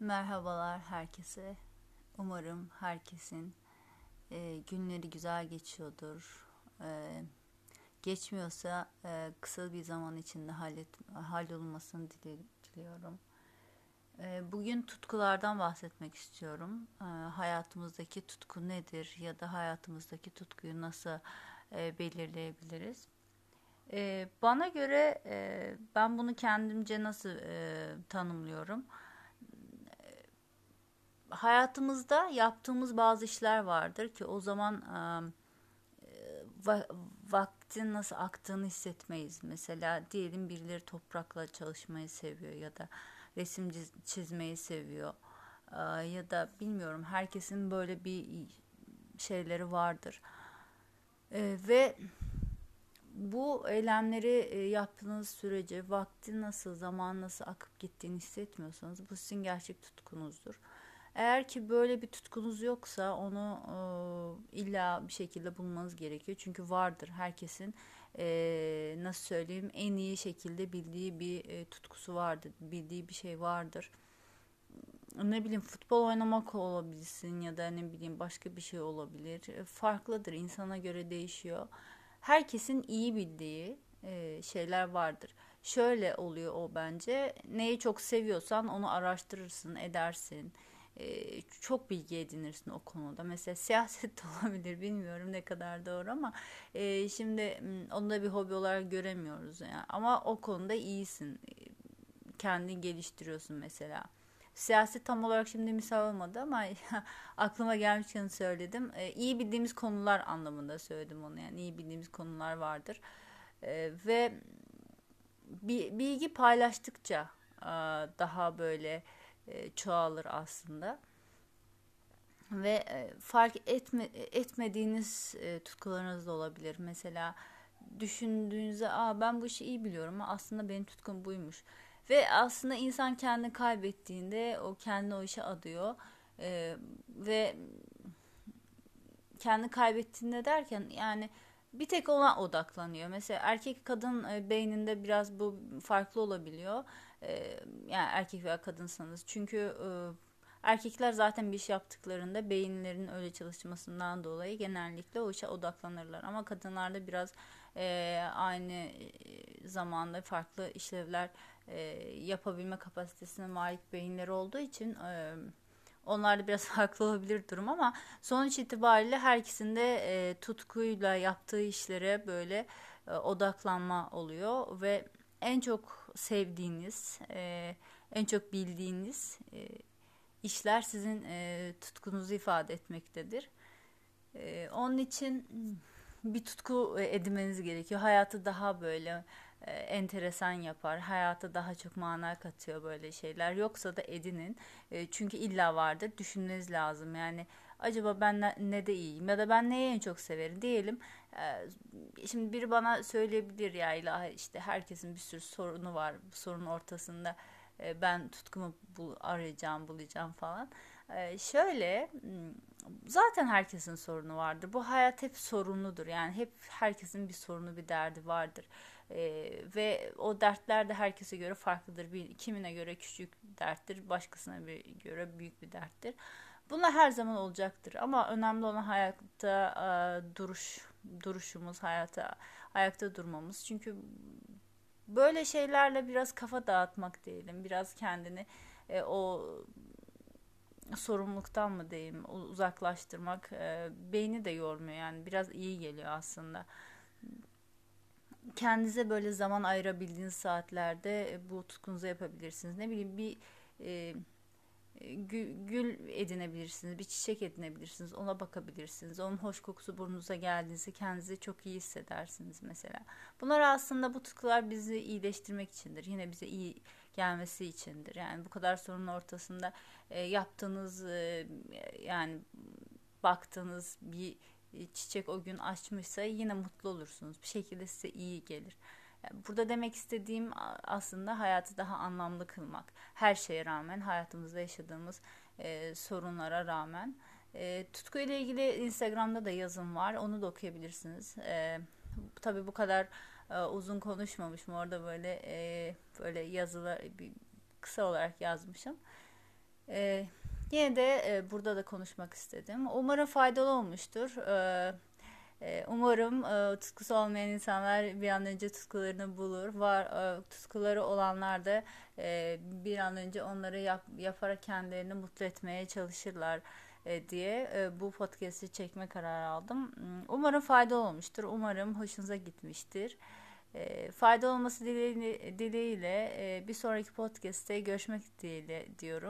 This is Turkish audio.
Merhabalar herkese. Umarım herkesin e, günleri güzel geçiyordur. E, geçmiyorsa e, kısa bir zaman içinde hallet, hallolmasını diliyorum. E, bugün tutkulardan bahsetmek istiyorum. E, hayatımızdaki tutku nedir ya da hayatımızdaki tutkuyu nasıl e, belirleyebiliriz? E, bana göre e, ben bunu kendimce nasıl e, tanımlıyorum? Hayatımızda yaptığımız bazı işler vardır ki o zaman e, va vaktin nasıl aktığını hissetmeyiz. Mesela diyelim birileri toprakla çalışmayı seviyor ya da resim çizmeyi seviyor. E, ya da bilmiyorum herkesin böyle bir şeyleri vardır. E, ve bu eylemleri yaptığınız sürece vakti nasıl, zaman nasıl akıp gittiğini hissetmiyorsanız bu sizin gerçek tutkunuzdur. Eğer ki böyle bir tutkunuz yoksa onu e, illa bir şekilde bulmanız gerekiyor. Çünkü vardır herkesin e, nasıl söyleyeyim en iyi şekilde bildiği bir e, tutkusu vardır. Bildiği bir şey vardır. Ne bileyim futbol oynamak olabilirsin ya da ne bileyim başka bir şey olabilir. E, farklıdır insana göre değişiyor. Herkesin iyi bildiği e, şeyler vardır. Şöyle oluyor o bence. Neyi çok seviyorsan onu araştırırsın, edersin çok bilgi edinirsin o konuda. Mesela siyaset de olabilir bilmiyorum ne kadar doğru ama şimdi onu da bir hobi olarak göremiyoruz yani. Ama o konuda iyisin. Kendini geliştiriyorsun mesela. Siyaset tam olarak şimdi misal olmadı ama aklıma gelmişken söyledim. E, iyi bildiğimiz konular anlamında söyledim onu yani iyi bildiğimiz konular vardır. E, ve bilgi paylaştıkça daha böyle e, çoğalır aslında. Ve e, fark etme, etmediğiniz e, tutkularınız da olabilir. Mesela düşündüğünüzde Aa, ben bu işi iyi biliyorum ama aslında benim tutkum buymuş. Ve aslında insan kendini kaybettiğinde o kendi o işe adıyor. E, ve kendi kaybettiğinde derken yani bir tek ona odaklanıyor. Mesela erkek kadın e, beyninde biraz bu farklı olabiliyor. E, yani erkek veya kadınsanız. Çünkü e, erkekler zaten bir iş yaptıklarında beyinlerin öyle çalışmasından dolayı genellikle o işe odaklanırlar. Ama kadınlarda biraz aynı zamanda farklı işlevler yapabilme kapasitesine malik beyinleri olduğu için... E, Onlarda biraz haklı olabilir durum ama sonuç itibariyle herkesinde e, tutkuyla yaptığı işlere böyle e, odaklanma oluyor ve en çok sevdiğiniz, e, en çok bildiğiniz e, işler sizin e, tutkunuzu ifade etmektedir. E, onun için bir tutku edinmeniz gerekiyor. Hayatı daha böyle e, enteresan yapar. Hayata daha çok mana katıyor böyle şeyler. Yoksa da edinin. E, çünkü illa vardır. Düşünmeniz lazım. Yani acaba ben ne, ne de iyiyim ya da ben neyi en çok severim diyelim. E, şimdi biri bana söyleyebilir ya ilahi işte herkesin bir sürü sorunu var. Bu sorunun ortasında ben tutkumu bul, arayacağım, bulacağım falan. E, şöyle hmm, zaten herkesin sorunu vardır. Bu hayat hep sorunludur. Yani hep herkesin bir sorunu, bir derdi vardır. E, ve o dertler de herkese göre farklıdır. Bir, kimine göre küçük derttir, başkasına bir göre büyük bir derttir. Bunlar her zaman olacaktır ama önemli olan hayatta e, duruş duruşumuz, hayata ayakta durmamız. Çünkü böyle şeylerle biraz kafa dağıtmak diyelim, biraz kendini e, o sorumluluktan mı diyeyim uzaklaştırmak e, beyni de yormuyor yani biraz iyi geliyor aslında kendinize böyle zaman ayırabildiğiniz saatlerde e, bu tutkunuzu yapabilirsiniz. Ne bileyim bir e, e, gül, gül edinebilirsiniz, bir çiçek edinebilirsiniz, ona bakabilirsiniz. Onun hoş kokusu burnunuza geldiğinizde kendinizi çok iyi hissedersiniz mesela. Bunlar aslında bu tutkular bizi iyileştirmek içindir. Yine bize iyi gelmesi içindir. Yani bu kadar sorunun ortasında e, yaptığınız e, yani baktığınız bir e, çiçek o gün açmışsa yine mutlu olursunuz. Bir şekilde size iyi gelir. Burada demek istediğim aslında hayatı daha anlamlı kılmak. Her şeye rağmen, hayatımızda yaşadığımız e, sorunlara rağmen. E, tutku ile ilgili Instagram'da da yazım var. Onu da okuyabilirsiniz. E, tabii bu kadar e, uzun konuşmamışım. Orada böyle e, böyle yazılar bir, kısa olarak yazmışım. E, yine de e, burada da konuşmak istedim. Umarım faydalı olmuştur. E, e, umarım e, tutkusu olmayan insanlar bir an önce tutkularını bulur. Var e, tutkuları olanlar da e, bir an önce onları yap, yaparak kendilerini mutlu etmeye çalışırlar diye e, bu podcast'i çekme kararı aldım. Hmm, umarım faydalı olmuştur. Umarım hoşunuza gitmiştir. E, fayda olması dileğiyle, e, bir sonraki podcast'te görüşmek dileğiyle diyorum.